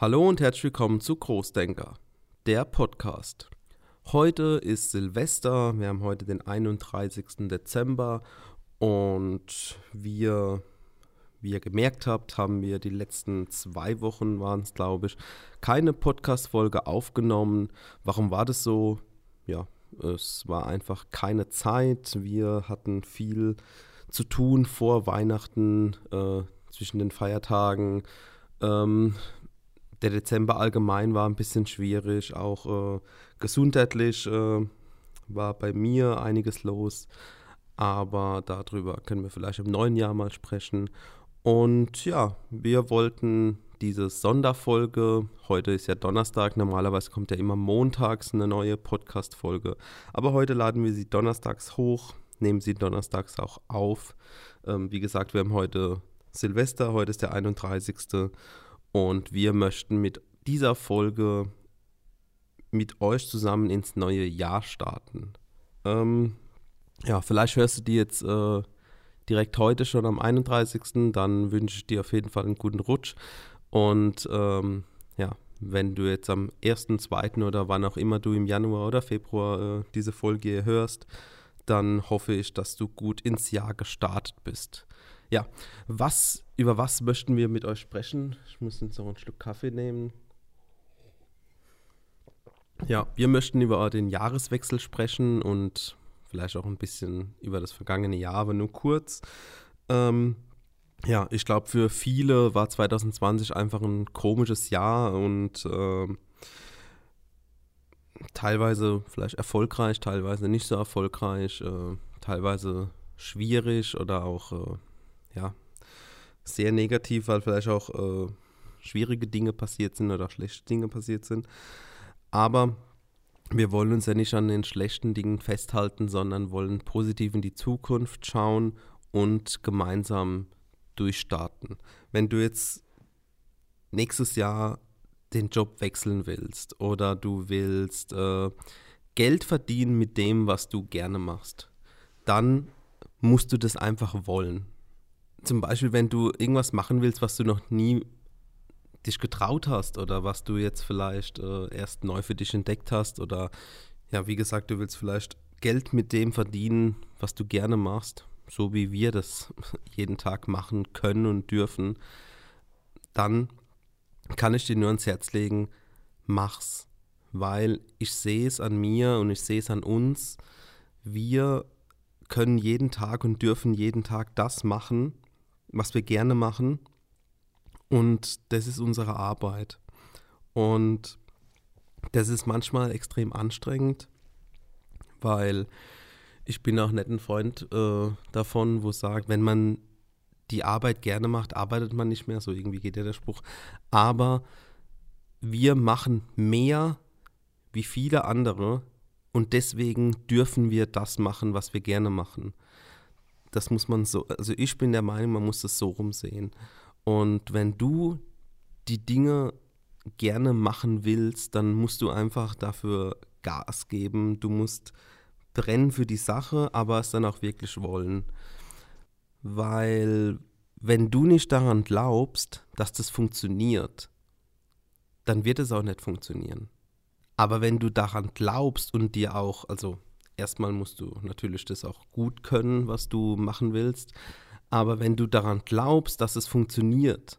Hallo und herzlich willkommen zu Großdenker, der Podcast. Heute ist Silvester, wir haben heute den 31. Dezember und wir, wie ihr gemerkt habt, haben wir die letzten zwei Wochen, waren es glaube ich, keine Podcast-Folge aufgenommen. Warum war das so? Ja, es war einfach keine Zeit. Wir hatten viel zu tun vor Weihnachten, äh, zwischen den Feiertagen. Ähm, der Dezember allgemein war ein bisschen schwierig, auch äh, gesundheitlich äh, war bei mir einiges los, aber darüber können wir vielleicht im neuen Jahr mal sprechen. Und ja, wir wollten diese Sonderfolge, heute ist ja Donnerstag, normalerweise kommt ja immer montags eine neue Podcast-Folge, aber heute laden wir sie donnerstags hoch, nehmen sie donnerstags auch auf. Ähm, wie gesagt, wir haben heute Silvester, heute ist der 31. Und wir möchten mit dieser Folge mit euch zusammen ins neue Jahr starten. Ähm, ja, vielleicht hörst du die jetzt äh, direkt heute schon am 31. Dann wünsche ich dir auf jeden Fall einen guten Rutsch. Und ähm, ja, wenn du jetzt am 1., 2. oder wann auch immer du im Januar oder Februar äh, diese Folge hörst, dann hoffe ich, dass du gut ins Jahr gestartet bist. Ja, was, über was möchten wir mit euch sprechen? Ich muss jetzt noch einen Schluck Kaffee nehmen. Ja, wir möchten über den Jahreswechsel sprechen und vielleicht auch ein bisschen über das vergangene Jahr, aber nur kurz. Ähm, ja, ich glaube, für viele war 2020 einfach ein komisches Jahr und äh, teilweise vielleicht erfolgreich, teilweise nicht so erfolgreich, äh, teilweise schwierig oder auch äh, ja, sehr negativ, weil vielleicht auch äh, schwierige Dinge passiert sind oder schlechte Dinge passiert sind. Aber wir wollen uns ja nicht an den schlechten Dingen festhalten, sondern wollen positiv in die Zukunft schauen und gemeinsam durchstarten. Wenn du jetzt nächstes Jahr den Job wechseln willst oder du willst äh, Geld verdienen mit dem, was du gerne machst, dann musst du das einfach wollen zum Beispiel, wenn du irgendwas machen willst, was du noch nie dich getraut hast oder was du jetzt vielleicht äh, erst neu für dich entdeckt hast oder ja, wie gesagt, du willst vielleicht Geld mit dem verdienen, was du gerne machst, so wie wir das jeden Tag machen können und dürfen, dann kann ich dir nur ans Herz legen, mach's, weil ich sehe es an mir und ich sehe es an uns. Wir können jeden Tag und dürfen jeden Tag das machen, was wir gerne machen. Und das ist unsere Arbeit. Und das ist manchmal extrem anstrengend, weil ich bin auch nicht ein Freund äh, davon, wo es sagt, wenn man die Arbeit gerne macht, arbeitet man nicht mehr. So irgendwie geht ja der Spruch. Aber wir machen mehr wie viele andere und deswegen dürfen wir das machen, was wir gerne machen das muss man so, also ich bin der Meinung, man muss das so rumsehen. Und wenn du die Dinge gerne machen willst, dann musst du einfach dafür Gas geben. Du musst brennen für die Sache, aber es dann auch wirklich wollen. Weil wenn du nicht daran glaubst, dass das funktioniert, dann wird es auch nicht funktionieren. Aber wenn du daran glaubst und dir auch, also erstmal musst du natürlich das auch gut können, was du machen willst. Aber wenn du daran glaubst, dass es funktioniert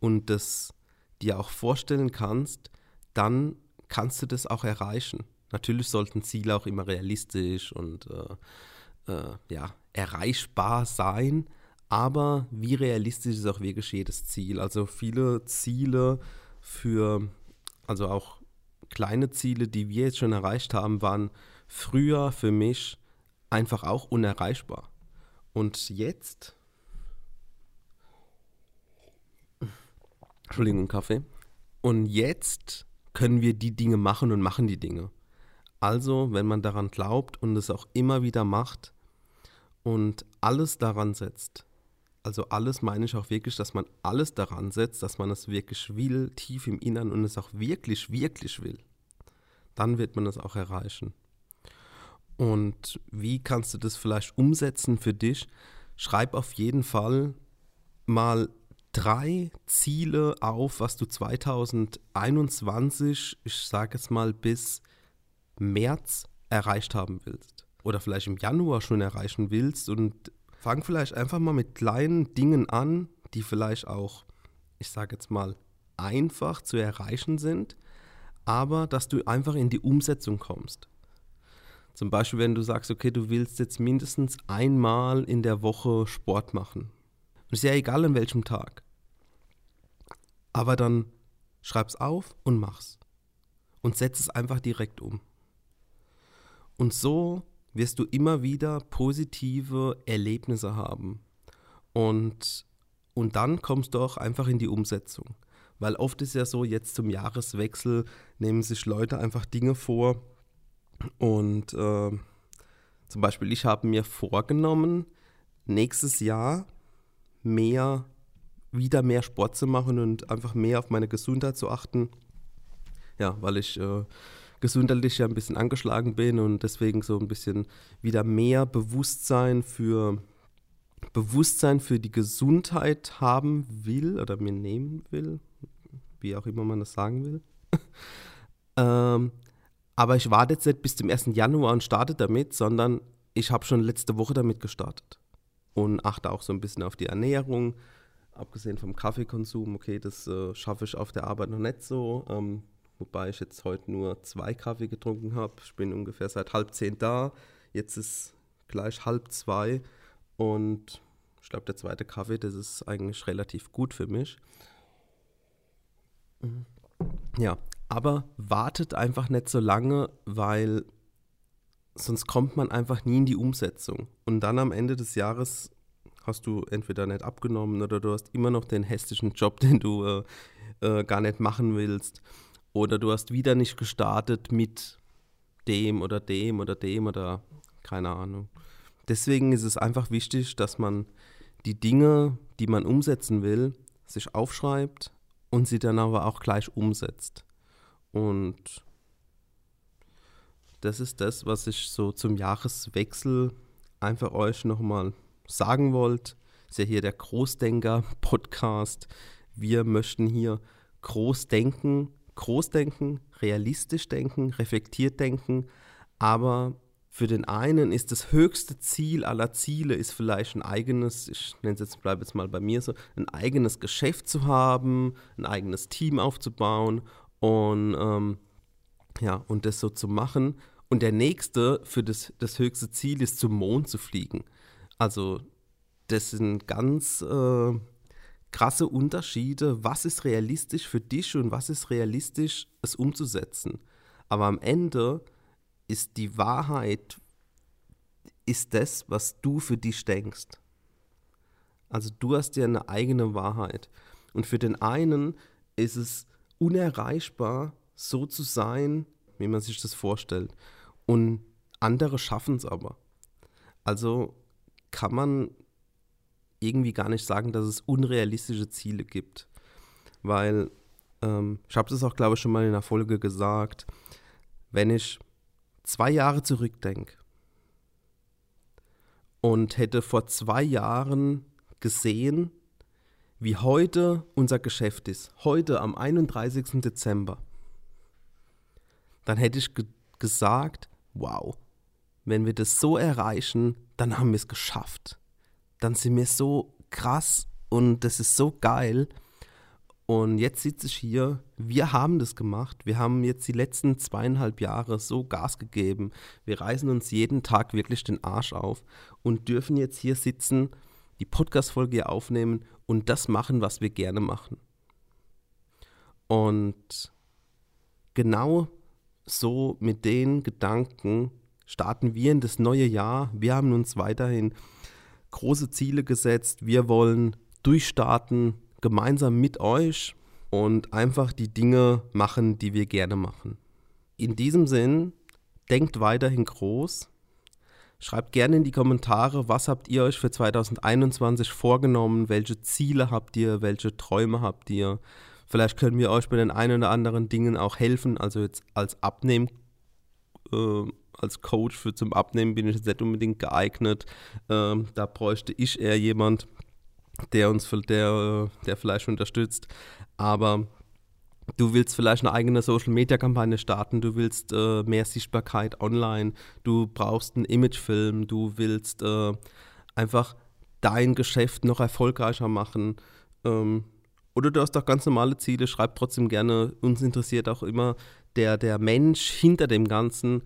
und das dir auch vorstellen kannst, dann kannst du das auch erreichen. Natürlich sollten Ziele auch immer realistisch und äh, äh, ja, erreichbar sein, aber wie realistisch ist auch wirklich jedes Ziel? Also viele Ziele für, also auch kleine Ziele, die wir jetzt schon erreicht haben, waren früher für mich einfach auch unerreichbar. Und jetzt, Entschuldigung, Kaffee. Und jetzt können wir die Dinge machen und machen die Dinge. Also, wenn man daran glaubt und es auch immer wieder macht und alles daran setzt, also alles meine ich auch wirklich, dass man alles daran setzt, dass man es wirklich will, tief im Innern und es auch wirklich, wirklich will, dann wird man es auch erreichen. Und wie kannst du das vielleicht umsetzen für dich? Schreib auf jeden Fall mal drei Ziele auf, was du 2021, ich sage es mal bis März erreicht haben willst. Oder vielleicht im Januar schon erreichen willst und fang vielleicht einfach mal mit kleinen Dingen an, die vielleicht auch, ich sage jetzt mal, einfach zu erreichen sind, aber dass du einfach in die Umsetzung kommst. Zum Beispiel, wenn du sagst, okay, du willst jetzt mindestens einmal in der Woche Sport machen. Und ist ja egal an welchem Tag. Aber dann schreib's auf und mach's. Und setz es einfach direkt um. Und so wirst du immer wieder positive Erlebnisse haben. Und, und dann kommst du auch einfach in die Umsetzung. Weil oft ist ja so, jetzt zum Jahreswechsel nehmen sich Leute einfach Dinge vor. Und äh, zum Beispiel, ich habe mir vorgenommen, nächstes Jahr mehr, wieder mehr Sport zu machen und einfach mehr auf meine Gesundheit zu achten. Ja, weil ich äh, gesundheitlich ja ein bisschen angeschlagen bin und deswegen so ein bisschen wieder mehr Bewusstsein für Bewusstsein für die Gesundheit haben will oder mir nehmen will wie auch immer man das sagen will. ähm, aber ich warte jetzt nicht bis zum 1. Januar und starte damit, sondern ich habe schon letzte Woche damit gestartet. Und achte auch so ein bisschen auf die Ernährung, abgesehen vom Kaffeekonsum. Okay, das äh, schaffe ich auf der Arbeit noch nicht so. Ähm, wobei ich jetzt heute nur zwei Kaffee getrunken habe. Ich bin ungefähr seit halb zehn da. Jetzt ist gleich halb zwei. Und ich glaube, der zweite Kaffee, das ist eigentlich relativ gut für mich. Ja, aber wartet einfach nicht so lange, weil sonst kommt man einfach nie in die Umsetzung. Und dann am Ende des Jahres hast du entweder nicht abgenommen oder du hast immer noch den hässlichen Job, den du äh, äh, gar nicht machen willst. Oder du hast wieder nicht gestartet mit dem oder dem oder dem oder keine Ahnung. Deswegen ist es einfach wichtig, dass man die Dinge, die man umsetzen will, sich aufschreibt, und sie dann aber auch gleich umsetzt. Und das ist das, was ich so zum Jahreswechsel einfach euch nochmal sagen wollte. Ist ja hier der Großdenker-Podcast. Wir möchten hier groß denken, groß denken, realistisch denken, reflektiert denken, aber für den einen ist das höchste Ziel aller Ziele ist vielleicht ein eigenes, ich nenne es jetzt, bleibe jetzt mal bei mir so, ein eigenes Geschäft zu haben, ein eigenes Team aufzubauen und ähm, ja, und das so zu machen. Und der nächste für das, das höchste Ziel ist, zum Mond zu fliegen. Also das sind ganz äh, krasse Unterschiede. Was ist realistisch für dich und was ist realistisch, es umzusetzen? Aber am Ende ist die Wahrheit, ist das, was du für dich denkst. Also du hast ja eine eigene Wahrheit. Und für den einen ist es unerreichbar, so zu sein, wie man sich das vorstellt. Und andere schaffen es aber. Also kann man irgendwie gar nicht sagen, dass es unrealistische Ziele gibt. Weil, ähm, ich habe das auch, glaube ich, schon mal in einer Folge gesagt, wenn ich zwei Jahre zurückdenke und hätte vor zwei Jahren gesehen, wie heute unser Geschäft ist, heute am 31. Dezember, dann hätte ich ge gesagt, wow, wenn wir das so erreichen, dann haben wir es geschafft. Dann sind wir so krass und das ist so geil. Und jetzt sitze ich hier, wir haben das gemacht. Wir haben jetzt die letzten zweieinhalb Jahre so Gas gegeben. Wir reißen uns jeden Tag wirklich den Arsch auf und dürfen jetzt hier sitzen, die Podcast-Folge aufnehmen und das machen, was wir gerne machen. Und genau so mit den Gedanken starten wir in das neue Jahr. Wir haben uns weiterhin große Ziele gesetzt. Wir wollen durchstarten gemeinsam mit euch und einfach die Dinge machen, die wir gerne machen. In diesem Sinn, denkt weiterhin groß. Schreibt gerne in die Kommentare, was habt ihr euch für 2021 vorgenommen, welche Ziele habt ihr, welche Träume habt ihr. Vielleicht können wir euch bei den ein oder anderen Dingen auch helfen. Also jetzt als Abnehmen, äh, als Coach für zum Abnehmen bin ich jetzt nicht unbedingt geeignet. Äh, da bräuchte ich eher jemand, der uns, der, der vielleicht unterstützt. Aber du willst vielleicht eine eigene Social-Media-Kampagne starten, du willst äh, mehr Sichtbarkeit online, du brauchst einen Imagefilm, du willst äh, einfach dein Geschäft noch erfolgreicher machen. Ähm, oder du hast auch ganz normale Ziele, schreib trotzdem gerne. Uns interessiert auch immer der, der Mensch hinter dem Ganzen.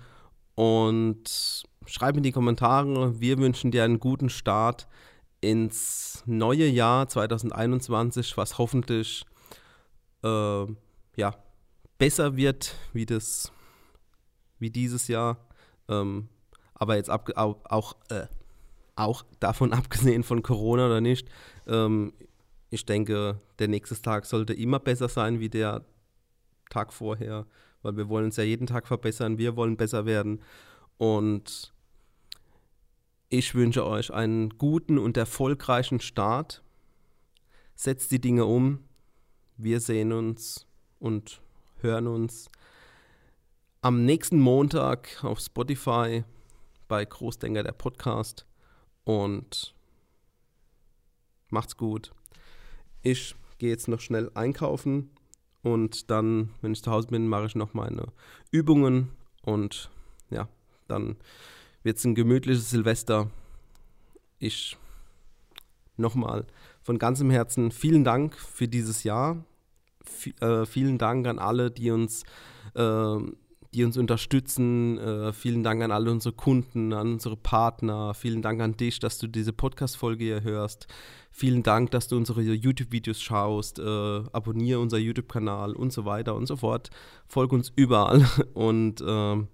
Und schreib in die Kommentare. Wir wünschen dir einen guten Start ins neue Jahr 2021, was hoffentlich äh, ja, besser wird wie, das, wie dieses Jahr. Ähm, aber jetzt ab, auch, äh, auch davon abgesehen von Corona oder nicht, ähm, ich denke, der nächste Tag sollte immer besser sein wie der Tag vorher, weil wir wollen uns ja jeden Tag verbessern, wir wollen besser werden und ich wünsche euch einen guten und erfolgreichen Start. Setzt die Dinge um. Wir sehen uns und hören uns am nächsten Montag auf Spotify bei Großdenker der Podcast und macht's gut. Ich gehe jetzt noch schnell einkaufen und dann, wenn ich zu Hause bin, mache ich noch meine Übungen und ja, dann wird es ein gemütliches Silvester. Ich nochmal von ganzem Herzen vielen Dank für dieses Jahr. Äh, vielen Dank an alle, die uns, äh, die uns unterstützen. Äh, vielen Dank an alle unsere Kunden, an unsere Partner. Vielen Dank an dich, dass du diese Podcast-Folge hier hörst. Vielen Dank, dass du unsere YouTube-Videos schaust. Äh, abonniere unser YouTube-Kanal und so weiter und so fort. Folge uns überall und ähm,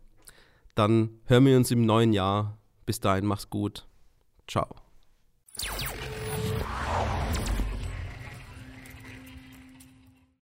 dann hören wir uns im neuen Jahr. Bis dahin, mach's gut. Ciao.